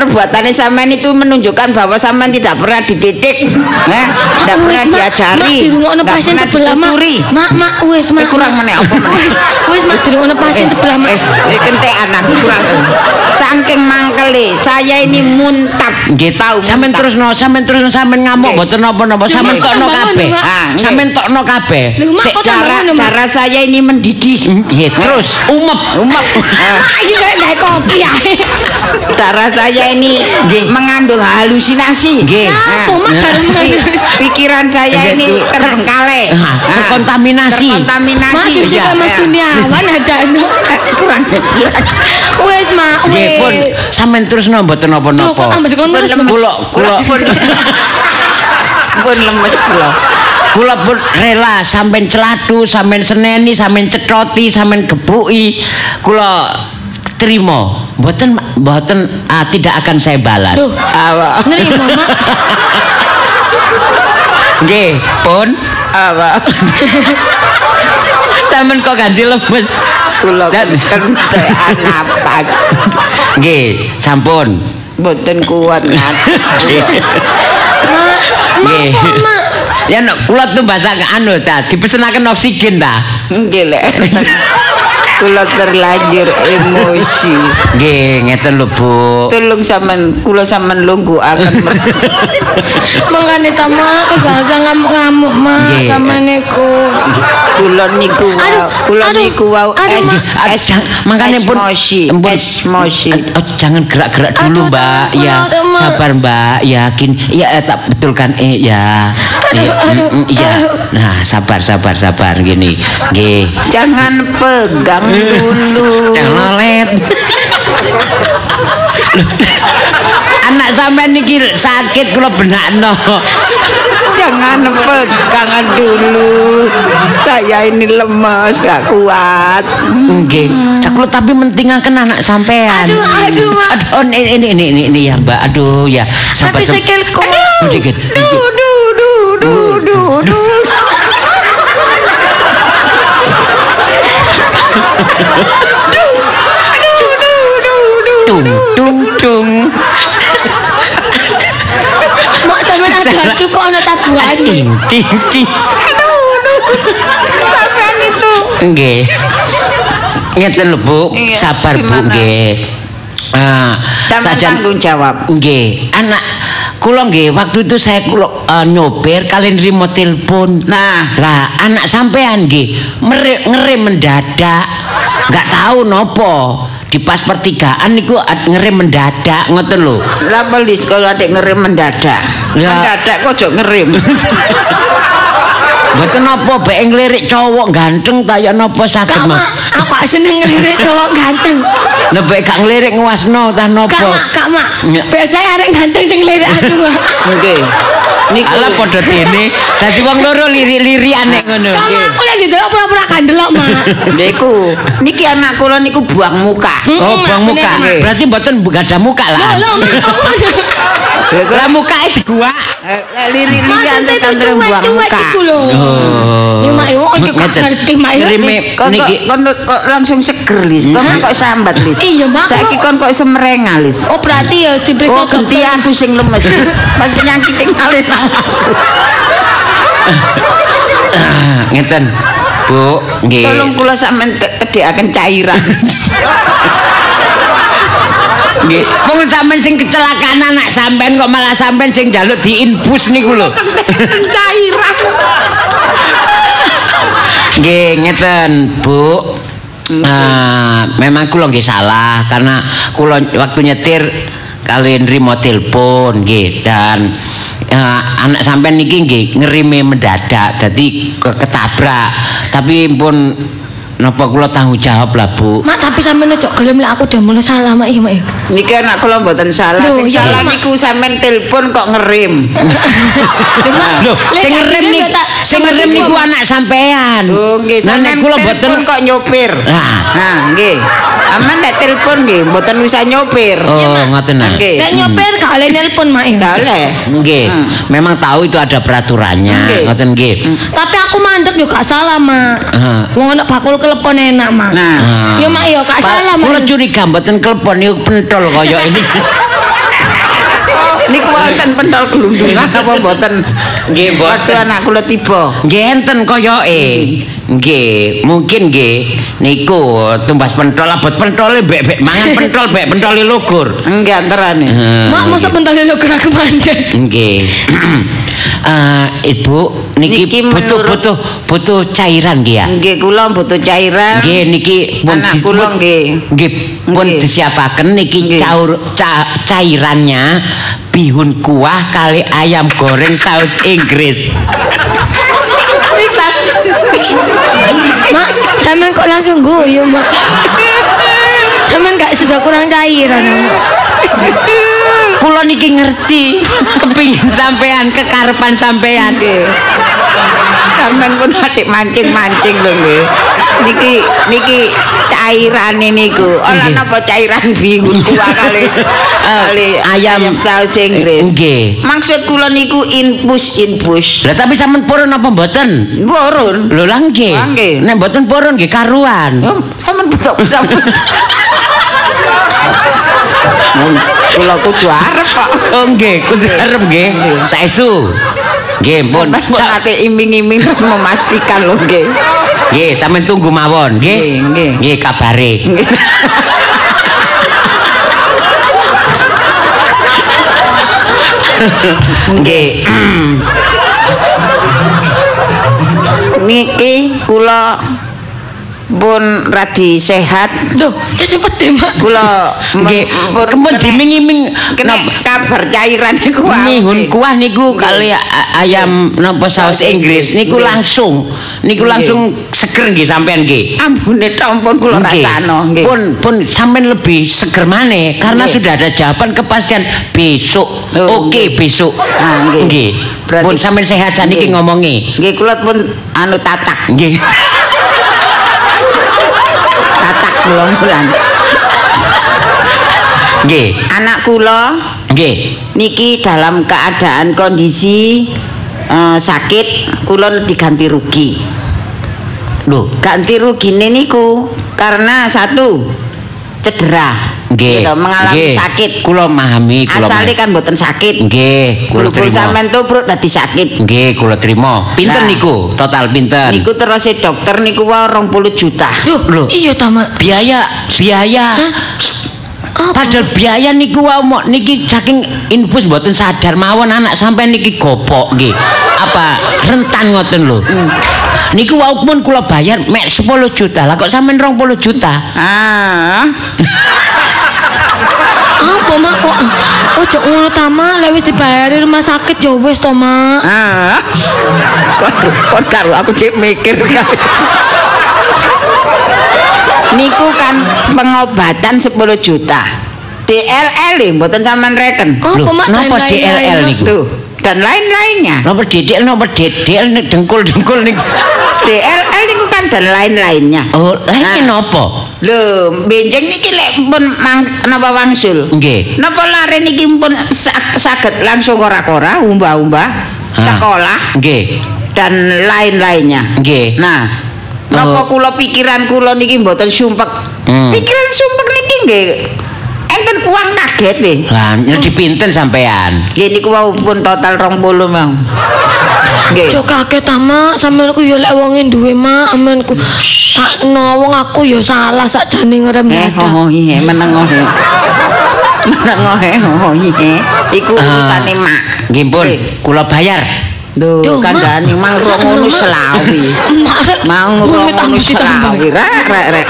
Perbuatannya sampean itu menunjukkan bahwa sampean tidak pernah dididik, nah, tidak pernah Mak. diajari, Mak dirungokno nggak pasien pernah sebelah mak. dituturi. Mak, mak, wes mak. Eh, kurang meneh, apa meneh? Wes, mak dirungokno pasien Eh, sebelah mak. Eh, eh kentekan aku kurang. Saking mangkele, saya ini muntap. Nggih tahu Sampeyan muntap. terusno, sampeyan terusno sampeyan ngamuk Nggih. mboten napa-napa, sampeyan tokno kabeh. Ah, nggih. Sampeyan tokno kabeh. Sik Cara, cara saya ini mendidih. Nggih, terus umep. Umap. Ah, iki kayak kopi ae. Cara saya ini mengandung halusinasi. Nggih. Apa mak Nah, cara mengandung Pikiran saya Nggih, ini tuh. terbengkalai. Ah, terkontaminasi. Terkontaminasi. Mas susi Ya, kan Mas ya. Kurniawan ada. Eh, Kurang. Wes mak, Nggih pun sampeyan terusno mboten Duh, kok napa-napa. terus. Kula kula pun pun lemes kula. kula pun rela sampeyan celatu, sampeyan seneni, sampeyan cetoti, sampeyan gebuki. Kula terima. Mboten mboten ah, tidak akan saya balas. Duh, Apa? nerima mak. Nggih, pun Apa? sampeyan kok ganti lemes. Kula Jan- kentekan napas. Nggih, sampun. Mboten kuat ngatur. Mak, Nggih. apa. Ya nek kula tumbasa anu ta, dipesenaken oksigen ta. Nggih lek. Kula terlanjur emosi. Nggih, ngeten lho, Bu. Tolong sampean kula sampean lungguh akan Mangane ta mak, usah ngamuk-ngamuk mak Nggih. sama niku. kula niku kula niku wau aduh, es es makanya pun emosi Oh, jangan gerak-gerak dulu, Aduh, Mbak. Ya, sabar, Mbak. Yakin. Ya, eh, tak betulkan eh ya. Iya. Nah, sabar, sabar, sabar gini. Nggih. jangan pegang dulu Yang lolet. Loh, Anak sampean niki sakit kula benakno. jangan pegangan dulu saya ini lemes gak kuat Nggih. Cak kula tapi mentingaken anak sampean. Aduh, aduh, Mak. Aduh, ini ini ini ini, ini ya, Mbak. Aduh, ya. Sabar. Tapi sabar. sikilku. Dikit, dikit. duh duh tung tung tung mau sampe ada hantu kok ana tabuan ting ting ting aduh sampean itu Nggih. nyata lho bu. Sabar bu nggih. Uh, sajan tanggung jawab Nggih, anak kula nggih waktu itu saya kula eh, nyopir kalian nrimo telepon. Nah. lah anak sampean nggih ngerem mendadak. Enggak tahu nopo. Di pas pertigaan niku ngerem mendadak ngoten lho. lah polis kalau adik ngerem mendadak Ya. mendadak kok jok ngerem Mboten napa bae ngelirik cowok ganteng ta ya napa saged Kak mak, mah. aku gak seneng ngelirik cowok ganteng. Lah bae gak ngelirik ngewasno ta Kak napa. mak, kak mak. Ya. Biasanya arek ganteng sing ngelirik aku. Nggih niku Alah padha dene. Dadi wong loro lirik-lirian nek ngono. Kak mak, aku lagi delok pura-pura kandelok mak. niku niki anak kula niku buang muka Oh, buang muka. Berarti mboten gak ada muka lah. mak, aku Lah mukae diguak. lirik-lirikan Maksudnya itu tantrum buang cuek-cuek muka lho. Ya mak, ya kok ngerti mak kok, niki kon kok langsung seger lis kok kok sambat lis Iya, Mak. saiki kon kok semerenga lis Oh berarti ya diperiksa Oh, ganti dokter. aku sing lemes. Pas penyakit yang ngalih nang aku. Ngeten. Bu, nggih. Tolong kula sampean kedekaken cairan. Nggih. Wong sampean sing kecelakaan anak sampean kok malah sampean sing njaluk diinfus niku lho. cairan. Nggih, ngeten, Bu. Nah, memang kula nggih salah karena kula waktu nyetir kalian nrimo telepon nggih dan eh, anak sampean niki nggih ngerime mendadak dadi ke- ketabrak tapi pun napa kula tanggung jawab lah, Bu. Mak tapi sampean ojo gelem lek aku udah mulai salah mak iki mak. Niki anak kula mboten salah. Loh, Sing salah niku sampean telepon kok ngerim. Lho, sing gini niku, sing ngerem niku anak sampean. Oh, nggih sampean kula mboten kok nyopir. Nah. Nah, nggih. Aman nek telepon nggih mboten bisa nyopir. Oh, ngoten nah. Nggih. Lek nyopir gak oleh nelpon mak oleh. Nggih, Hmm. memang tahu itu ada peraturannya, ngoten nggih. Tapi aku mandek yo gak salah mak. Heeh. Wong anak bakul kelepon enak mak. Nah, Ah. Yo mak yo gak salah mak. Kula curiga mboten klepon niku pentol kaya ini. niku wonten pentol glundungan apa mboten? Nggih, mboten. Waktu anak kula tiba. Nggih enten koyoke. Nggih, mungkin nggih niku tumbas pentol abot pentole bek-bek mangan pentol bek pentole lugur. Enggak antarane. Eh, Mak mosok pentol lo gerak mandek. Nggih. Eh, Ibu niki Niki butuh menurut- butuh butuh cairan nggih ya. Nggih kula butuh cairan. Nggih niki pun Anak kula nggih. Nggih pun disiapaken niki Nggih. caur ca- cairannya bihun kuah kali ayam goreng saus Inggris. Sampean kok langsung guyu mak. Sampean gak sudah kurang cairan mak. Kula niki ngerti kepingin sampean kekarepan sampean. Nggih. Sampeyan pun adik mancing-mancing lho nggih. Niki niki cairane niku. Ora napa cairan bihun kuah kali kali ayam- saus Inggris. Nggih. Maksud kula niku infus infus. Lah tapi sampean purun apa mboten? Burun. Lho lah nggih. Nggih. Nek mboten purun nggih karuan. Oh, sampean betok sampean. Kula kudu arep kok. Oh nggih, kudu arep nggih. Saestu. Nggih, pun. Sampeyan pun Sa- ate iming-iming terus memastikan lho nggih. Nggih, sampean tunggu mawon, nggih. Nggih, nggih. Nggih, kabare. Nggih. Niki kula pun radi sehat. Duh, cepet deh mak. Kula Nggih, pun kempun kena- diming-iming kena kabar cairan niku Mihun kuah niku kali ayam napa saus Inggris niku langsung niku langsung seger nggih sampean nggih. Ambune tampun kula rasano nggih. Pun pun sampean lebih seger maneh karena sudah ada jawaban kepastian besok. Oh, Oke, besok. Ah, nggih. Pun sampean sehat saniki ngomongi. Nggih kula pun anu tatak, Nggih. kula bulan. Nggih. Anak kula Nggih. niki dalam keadaan kondisi eh, sakit kula diganti rugi. Lho, Ganti rugine niku karena satu cedera. nggih. Gitu, mengalami Nggih. sakit. Kula memahami, kula Asale kan mboten sakit. Nggih, kula terima. sampean tubruk dadi sakit. Nggih, kula terima. Pinten Nah. niku? Total pinten? Niku terus si dokter niku wae 20 juta. Duh, Loh. iya ta biaya biaya Apa? padahal biaya niku wae mok niki saking infus mboten sadar mawon anak sampean niki gopok nggih apa rentan ngoten lho niku wae pun kula bayar mek 10 juta lah kok sampean 20 juta Ah, Apa mak kok ojo ngono ta mak lek wis dibayari rumah sakit ya wis to mak. ah. Kon karo aku cek mikir. Niku kan pengobatan 10 juta. DLL lho, mboten sampean reken. Apa Loh, mak napa dan lain-lain, DLL niku? Dan lain-lainnya. napa dedek napa dedek nek dengkul-dengkul niku DLL niku kan dan lain-lainnya. oh lainnya Nah. napa Lho, benjing niki lek pun napa wangsul? nggih Napa lare niki pun sa- saged langsung ora-ora umbah-umbah Ah. sekolah nggih dan lain-lainnya. nggih Nah, napa Oh. kula pikiran kula niki mboten sumpek. Hmm. Pikiran sumpek niki nggih enten uang kaget nih. lah nyedi pinten sampean Nggih niku wau pun total 20 mang. Nggih. Cok kakek ta mak, sampeanku ya lek wonge duwe mak, amenku sakno wong aku ya salah sakjane ngerem Eh, dadak. oh iya, meneng oh. Meneng oh iya, oh iya. Iku Ah. urusane mak. nggih pun kula bayar Duh, Sakno, ngono Mak. selawi. Ngono selawi. Rek, rek, rek.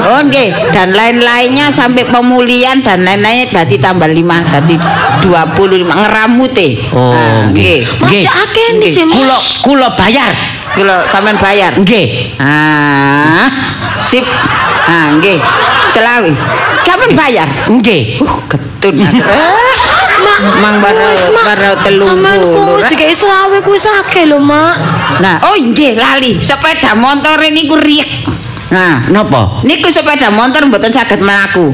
Oh nggih, dan lain-lainnya sampai pemulihan dan lain-lainnya dadi tambah 5, dadi 25 ngeramute. Oh, Nah, nggih. Nggih. kula kula bayar Kula sampean bayar. nggih Ah, Sip. Ah, nggih. Selawi. Kapan bayar? Nggih. Uh, ketun. Mak, Mang baru wis, Mak. baru telung Sampeyan ku puluh, wis Rek. dikei selawe ku sakit lho, Mak. Nah, oh nggih lali, sepeda motor niku riek. Nah, Napa? niku sepeda motor mboten saged mlaku.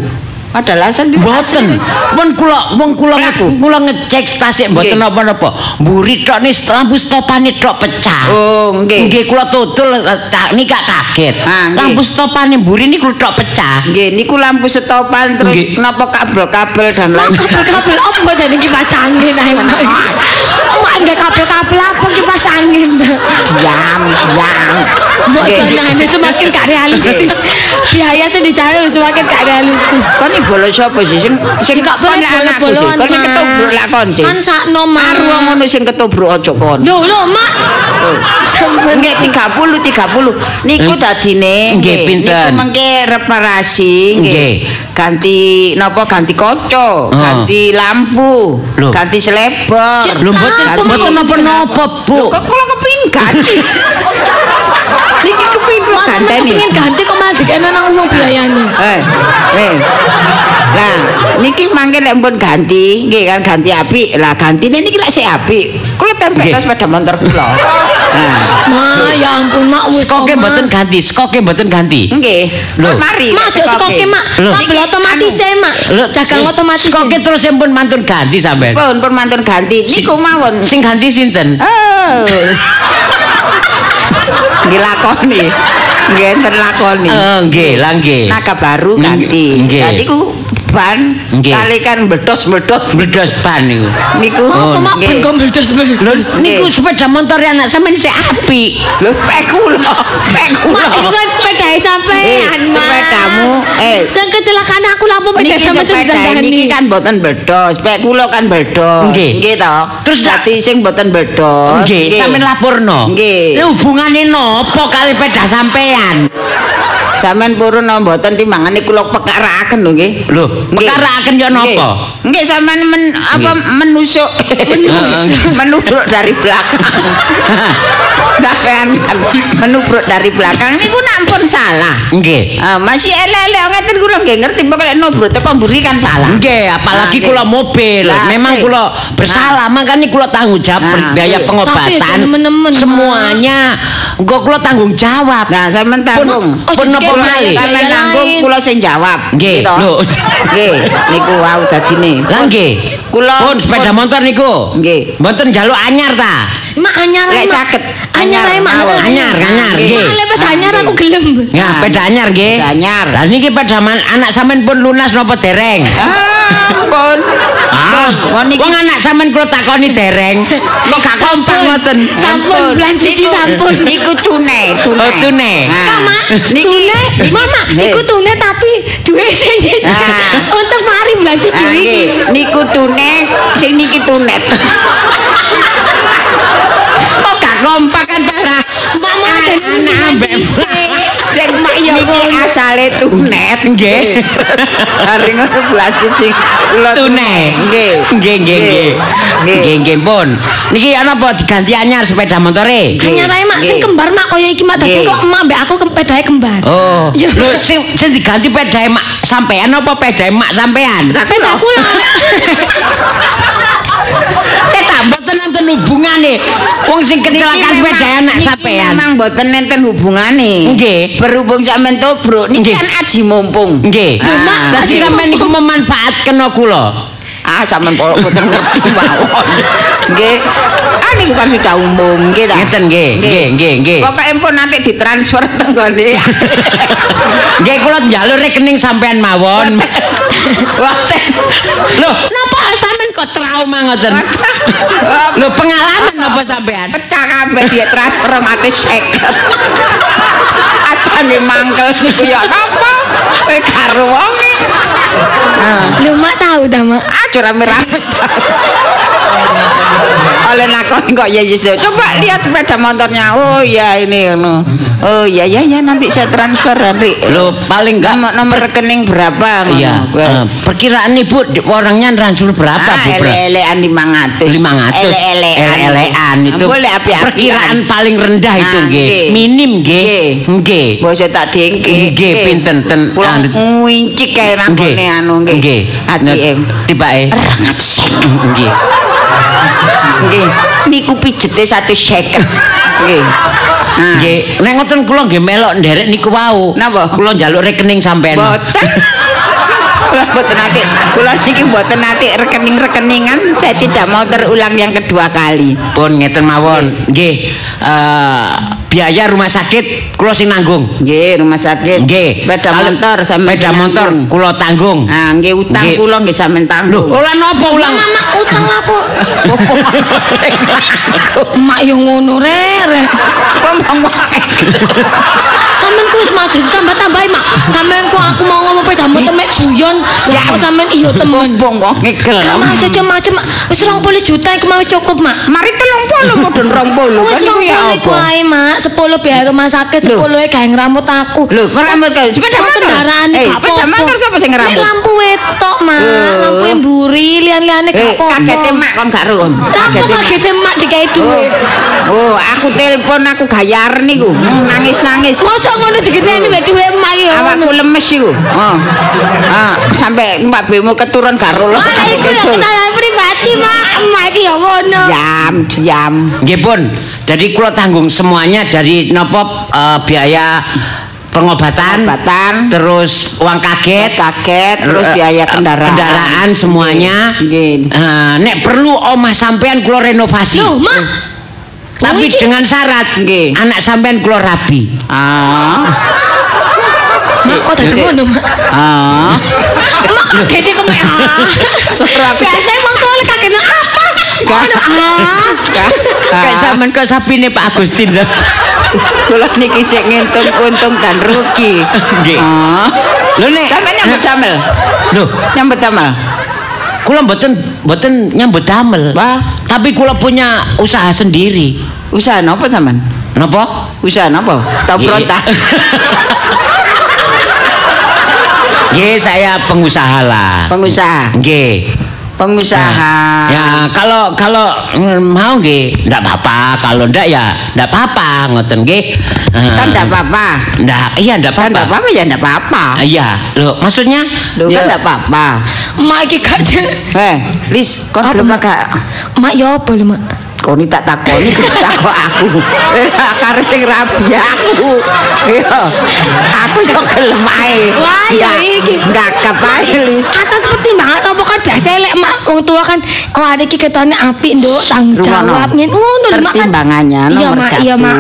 Padahal asan Mboten. Pun kula wong kula nge- kula ngecek tasik Nggih. napa-napa. Mburi tok nis lampu stopane tok pecah. Oh, nggih. Nggih kula tutul eh, tak nika kaget. Ah. Lampu stopane mburi niku tok pecah. Nggih, niku lampu stopan terus Nggih. napa kabel-kabel dan lain kabel-kabel apa jadi kipas angin ae, Mak? Nggak kabel-kabel apa kipas angin? diam, diam. Mbok ini semakin gak realistis. Biaya sih dicari semakin gak realistis. Kon iki bolos sapa sih sing sing gak boleh kon anakku sih. bolo-boloan, Kon iki Mak. ketubruk lah kon sih. Kan sakno, wong ngono sing ketubruk aja kon. Lho, lho, Mak. Sampeyan Nggih 30 30. Niku dadine Nggih, pinten? Niku mengke reparasi nggih. Ganti napa ganti kaca, ganti lampu, ganti selebor. Lho mboten Apa, mboten Mak? napa-napa, Bu. Kok kula kepengin ganti. Niki Mak, ganteni. pengen ganti kok malah dikene nang wong biayane. Eh, eh. Lah, niki mangke lek pun ganti, nggih kan ganti apik. Lah gantine niki lek sik apik. Kula tempel Nggih. sepeda motor kula. Nah, Ma, ya ampun, Mak wis. Skoke kok, mboten ganti, skoke mboten ganti. nggih. Lho. Mari. Mak, lek aja sekoke, Mak. Lho. Kabel otomatis e, Mak. Lho, Jagang otomatis. e. Skoke terus pun mantun ganti sampean. Pun pun mantun ganti. Niku mawon. Sing ganti sinten? Oh. Nggih lakoni. Nggih enten lakoni. Eh, nggih, lah nggih. Naga baru ganti. Ganti ku ban Nggih. kali kan bedos-bedos Bledos ban niku. niku. Apa Mak ben Nggih. kok meledos-meledos? Lho niku sepeda motor anak sampean sik apik. Lho pek kula, pek kula. Mak, iku kan pedae sampean, Eh, Mak. sepedamu, eh. Sing kecelakaan aku lampu Niki sampean sepeda sendiri. niki kan boten bedos, pek kula kan bedos. Nggih. Nggih to. Terus dadi sing boten bedos. Nggih, sampean laporno. Nggih. Hubungane nopo kali peda sampean? Sampeyan purun no mboten timbangane kula pekarakaken lho nggih. Lho, Nggih. pekarakaken ya napa? Nggih. Sampean men, apa menusuk menusuk dari belakang. Sampean kan menubruk dari belakang niku nampun salah. Nggih. Ah, masih elek-elek ngeten kula nggih ngerti pokoke nubruk teko mburi kan salah. Nggih, apalagi Nah, kula mobil. Memang kula bersalah, makanya kula tanggung jawab Nah, biaya pengobatan. Tapi ya semuanya. Engko kula tanggung jawab. Nah, sampean tanggung. Oh, Pun jadi lain. kula sing jawab. Nggih, lho. Nggih, niku wau dadine. Lah nggih. Kula pun sepeda motor niku. Nggih. Mboten njaluk anyar ta? Mak anyar Lek saged. Anyar ae, Mak. Anyar, anyar, Nggih. lek peda anyar aku gelem. Ya, Nah, peda anyar nggih. peda anyar. Lah niki peda man- anak sampean pun lunas napa dereng? Ah, pun. Ah, Wong niki anak sampean kula takoni dereng. kok gak kompak ngoten. Sampun, cici Niku- sampun. Niku tunai, tunai. Oh, tunai. Nah, Kak, Tune, Mama, Hei. iku tune tapi duwe sing nyicil. Ah. Untuk mari bulan cici Ah, iki. Niku tunai, sing niki tunet. Kok gak kompak antara Mama an- dan anak ambek Sing mak ya ngono. asale tunet Nggih. Hari ngono belajar sing kula Tunai. Nggih. Nggih, nggih, nggih. Nggih. Nggih, pun. Niki ana apa diganti anyar sepeda motore? Anyar ae mak sing kembar mak kaya iki mak dadi kok emak mbek aku pedae kembar. Oh, lho sing sing diganti pedae mak sampean apa pedae mak sampean? Pedaku lah. Nonton hubungane. Wong sing kecelakaan memang- anak sampean. Memang mboten nenten hubungane. Nggih. Berhubung sampean tobruk niki kan aji mumpung. Nggih. Ah. Mak, dadi sampean niku memanfaatkan kula. Ah sampean kok mboten ngerti mawon. Nggih. Ah niku kan sudah umum nggih ta. Ngeten, nggih, nggih, nggih, nggih. Pokoke pun nanti ditransfer teng gone. Nggih kula njaluk rekening sampean mawon. Woten. Lho, napa sampean kok trauma ngoten? Lho pengalaman napa sampean? Pecah kabeh dia transfer mati sek. Ajange mangkel niku ya napa? Kowe karo wonge. Ah, Lho mak tahu dah mak. aja rame-rame. oleh nakon kok ya yes, coba lihat sepeda motornya. Oh ya ini no. oh ya ya ya nanti saya transfer nanti. Lo paling enggak nomor, nomor rekening berapa iya uh, perkiraan ibu orangnya transfer berapa ah, bu elean lima ratus. lima ratus. Elean ah, itu boleh api -api perkiraan paling rendah itu ah, g minim g g boleh tak tinggi g pinten ten muncik kayak nakonnya anu g atm tiba eh rangat sih Nggih. Niku pijete satu seket. Nggih. Nah. nggih nek ngoten kula nggih melok nderek niku wau Napa? kula njaluk rekening sampean Boten. Kula boten nate. Kula niki boten nate rekening-rekeningan. Saya tidak mau terulang yang kedua kali. pun ngeten mawon nggih eh, biaya rumah sakit kula sing nanggung Nggih, rumah sakit. nggih Sepeda Kalau- motor sampe sepeda motor kula tanggung Nah, nggih utang kula nggih sampean lho tanggung. ora napa ulang Mama utang apa? Mak yo ngono re re. Ngomong wae. Sampeyan ku wis maju tambah-tambahi mak. Sampeyan ku aku mau ngomong peda motor mek guyon. Lah kok sampeyan iyo temen. Ngomong wong ngegel. Mas macam-macam mak. Wis 20 juta iku mau cukup mak. Mari telung puluh mudun rong puluh. Wis Kan iku ya 20 apa? ae mak. 10 biaya rumah sakit, 10 e gawe ngramut aku. Lho, ngeramut kae sepeda Kok motor. kendaraan Eh, gak sepeda apa-apa. motor sapa sing Nek ngeramut? lampu wetok mak, Oh. lampu mburi, lian-liane Eh, gak apa-apa. kagete mak kon gak rum. Kagete mak dikai duwe. Oh, aku telepon aku gayar niku. Nangis-nangis. Mosok ngono digenteni mek duwe mak ya. Awakku lemes iku. Oh. Ah, sampai Mbak Bemo keturun karo lho. Wah, iku ya kesalahan pribadi mak. Mak iki ya ngono. Diam, diam. Nggih pun. Jadi kula tanggung semuanya dari nopo eh, biaya pengobatan, Pengobatan. terus uang kaget, Kaget, terus eh, biaya kendaraan. kendaraan semuanya. Nggih. Eh, nek perlu omah sampean kula renovasi. Loh, mak. Tapi Oh, iki- dengan syarat Nggih. anak sampean kula rabi. Ah. Mak kok dadi ngono mak. Ah. Mak kagete kok mek. ah. Biasa wong tuwa lek kagete apa? Ngono, ah. Kayak sampean kok sapine Pak Agustin. Kula niki sik ngitung untung dan rugi. Nggih. Ah. Lho nek Sampeyan nyambut damel. Lho, Nyambut damel. kula mboten mboten nyambut damel. Wah. Tapi kula punya usaha sendiri. Usaha napa sampean? Napa? Usaha napa? Tau berontak. Nggih, saya pengusaha lah. Pengusaha. Nggih. Pengusaha. Ya, kalau kalau mm, mau nggih, ndak apa-apa. Kalau ndak ya ndak apa-apa, ngoten nggih. Eh, Kan enggak apa-apa. ndak, iya ndak Kan enggak apa-apa. apa-apa ya enggak apa-apa. Ah, Iya, lho maksudnya Lho kan enggak apa-apa. Mak iki gak Eh, Lis, kon belum Mak? agak Mak yo apa lho mak? Kau ini tak takoni takok aku eh karo sing rabi aku iya aku iso gelem ae Wah, ya iki. nggak kepae lis Atas pertimbangan apa kan biasa lek mak wong tua kan oh ada iki ketone apik nduk tanggung jawab ngene ngono lho mak kan. pertimbangannya Iya, nomor satu iya, Mak.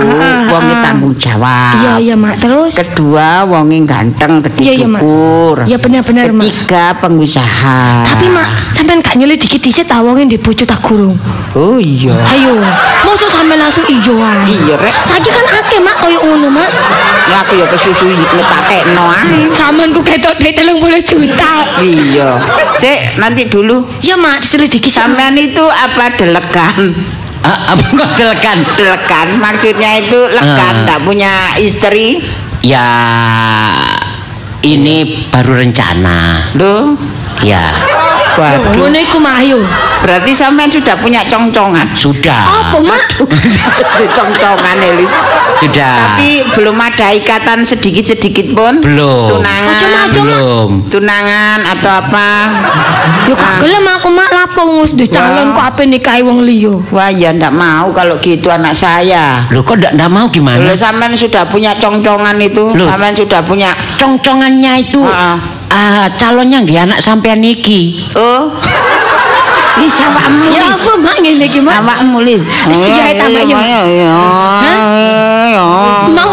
Wonge ah. tanggung jawab Iya iya mak terus. kedua wonge ganteng gede Iya, iya, Iya, benar-benar, Mak. ketiga pengusaha Tapi mak sampean gak nyelidiki dhisik ta wong di bojo tak gurung. oh iya Ayo, mosok sampean langsung ijo ae. iya rek Saiki kan akeh mak koyo ngono mak. ya aku ya kesusu ngetakekno ae Sampean ku ketok duit 30 juta. iya sik nanti dulu Ya mak diselidiki sama. sampean itu apa delegan ah, apa kok telekan? Lekan maksudnya itu lekan Ah. tak punya istri. Ya ini baru rencana. Loh, Ya, waduh. Ngono iku. Berarti sampean sudah punya congcongan. sudah. Apa mak? congcongan Elis. Sudah. Tapi belum ada ikatan sedikit-sedikit pun. belum. Tunangan. Mak. Belum. Tunangan atau apa? Yo gak gelem aku mak lapo wis duwe calon kok ape nikahi wong liya. Wah, ya ndak mau kalau gitu anak saya. Loh kok ndak ndak mau gimana? Kalau sampean sudah punya congcongan itu, Loh. sampean sudah punya Congcongannya itu Ah. Ah, calonnya nggih anak sampean iki. oh. Bisa awakmu. Ya apa mak ngene iki mak? Awakmu Lis. Wis dijahit tambah, yuk. Iya, iya. Iya. Mak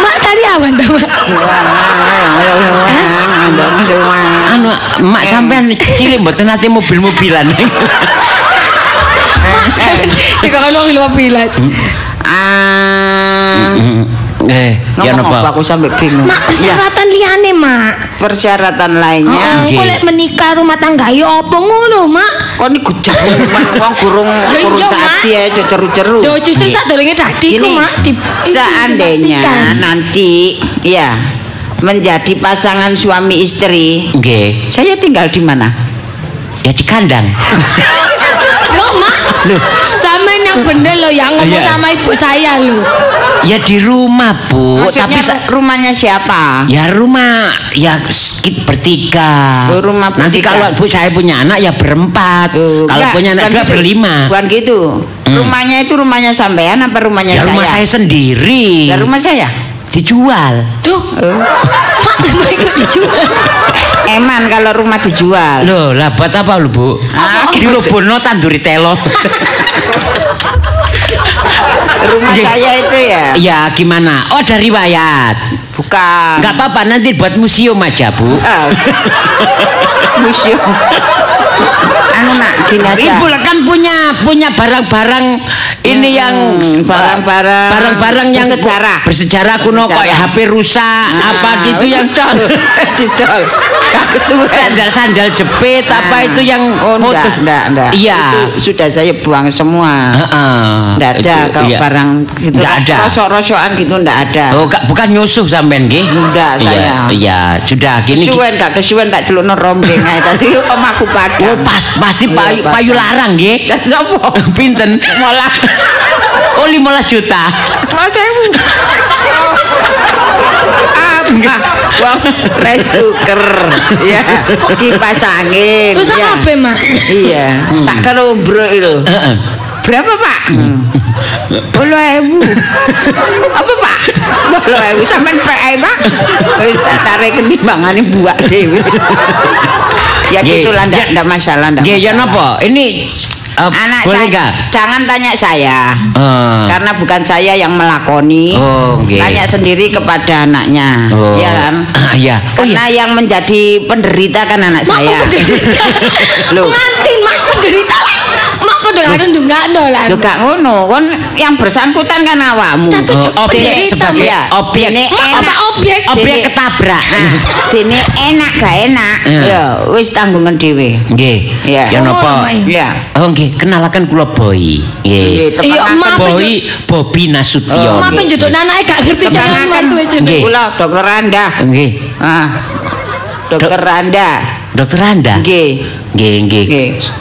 mak sariawan ta mak? Anu mak sampean cilik mboten nate mobil-mobilan. Mak. Iki kan mobil-mobilan. Ah, Eh, ya Ngomong napa? apa aku sampai bingung. Mak Ya, persyaratan liane, Mak. persyaratan Oh, lainnya. Nggih. kok lek menikah rumah tangga ya apa ngono, Mak? Kok ini gujak wong gurung Ya gurung iya, tadi ya ceru-ceru. Yo justru sak dolenge dadi ku, Mak. Seandainya nanti ya menjadi pasangan suami istri, Nggih. saya tinggal di mana? Ya di kandang. Loh, Mak. Loh. Sama yang bener loh yang ngomong Iya. sama ibu saya loh. Ya di rumah, Bu. Maksudnya Tapi rumahnya siapa? ya rumah ya sedikit bertiga. Oh, rumah Nanti bertiga. kalau Bu saya punya anak ya berempat. Tuh, kalau enggak, punya anak dua gitu. berlima. Bukan gitu. Hmm. Rumahnya itu rumahnya sampean apa rumahnya Ya saya? rumah saya sendiri. Ya rumah saya. dijual. Tuh. Mak mau ikut dijual. Eman kalau rumah dijual. Loh, lah buat apa lu, Bu? Ah, Di Robono tanduri telo. Rumah saya itu ya. ya, gimana? Oh, ada riwayat. Bukan. Enggak apa-apa, nanti buat museum aja, Bu. Ah. Museum. anu nak gini aja. Ibu kan punya punya barang-barang ini Hmm, yang barang-barang barang-barang yang bersejarah. bersejarah kuno Bersejarah. kayak HP rusak apa gitu yang didol. didol. Kesuwen. sandal-sandal jepit apa Ah. itu yang Oh, enggak, putus. enggak, enggak. Iya. Itu sudah saya buang semua. Heeh. Enggak ada Itu, kalau iya. barang gitu. Enggak ada. Rosok-rosokan gitu enggak ada. Oh, gak- bukan nyusuh sampean nggih? Enggak, Iya, saya. iya, sudah gini. kesuwen gak kesuwen tak celukno rombeng ae tadi omahku Oh, padang. pas pasti Iya, payu, payu larang nggih. Sapa? Pinten? Mola. Oh, 15 juta. Mas ewu. Apa? Wong rice cooker. Ya, kipas angin. Terus ya. apa, Mak? Iya, tak kerombro itu. Heeh. Berapa pak? Puluh ewu. Apa pak? Puluh ewu. Sampai PE pak? Wis tak tarik ketimbangannya buat dewi. ya Nggih, gitulah, ndak masalah, ndak Nggih, ya masalah. napa? Ini eh, Anak boleh saya, jangan tanya saya. Eh. Karena bukan saya yang melakoni. Oh, nggih. Tanya sendiri kepada anaknya. Oh. Ya kan? Ah, iya. Oh, Karena yang menjadi penderita kan anak Mak saya. penderita. Loh. Pengantin mak penderita. Mak karo ndungakno lah. Loh gak ngono, kon yang bersangkutan kan awakmu. Tapi Oh, objek sebagai Iya. objek Mak enak. apa objek? objek ketabrak. Nah, dene enak gak enak. Iya. Ya, wis tanggungan dhewe. Nggih. Iya. Ya napa? Iya. Oh nggih, kenalakan kula Boy. Iya, Nggih. Iya, Boy Bobi Nasution. Oh, Mak penjuduk anake gak ngerti jangan mantu. Nggih. Kula dokter Anda. Nggih. Ah. Dokter Anda. Dokter Anda. Nggih. Nggih, nggih.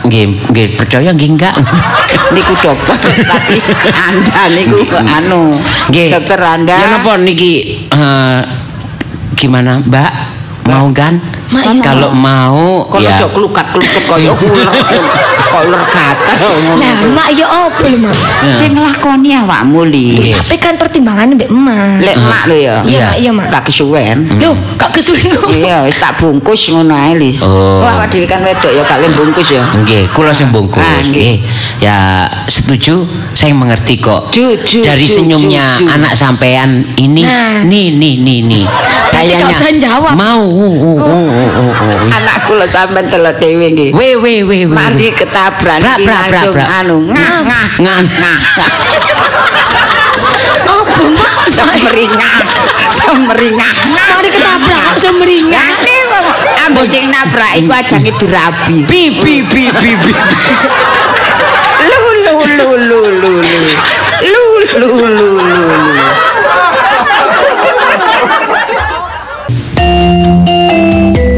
Nggih. Nggih, percaya nggih enggak? Niku dokter tapi Anda niku anu. Nggih. Dokter Anda. Ya napa niki eh, gimana, Mbak? Mau kan? Mak, iya. Kalau mau Kalau ya ya. klukat-klukat kaya ular. Kok ular kata Lah, mak ya apa lho, Mak? Sing nglakoni awakmu li. Iya. Tapi kan pertimbangan mbek emak. Lek mak lho ya. Iya, Mak, iya, Mak. Gak kesuwen. Loh, gak kesuwen. Iya, wis tak bungkus ngono ae, Lis. Oh. Wah, awak dhewe kan wedok ya gak le bungkus ya. Nggih, kula sing bungkus. Ah, nggih. Nggih. Ya setuju, saya mengerti kok. Dari senyumnya anak sampean ini, Nah. nih, nih, nih, nih. Berarti gak usah jawab. Mau. Oh, oh, oh, anakku kula sampean telo dhewe nggih we we we mandi ketabran langsung anu ngah ngah ngah oh bumak semringah? Semringah. mandi ketabrak semeringah ambo sing nabrak iku ajange dirabi bi bi bi bi bi. Lu lu lu lu lu lu lu. Lu lu lu lu lu. Música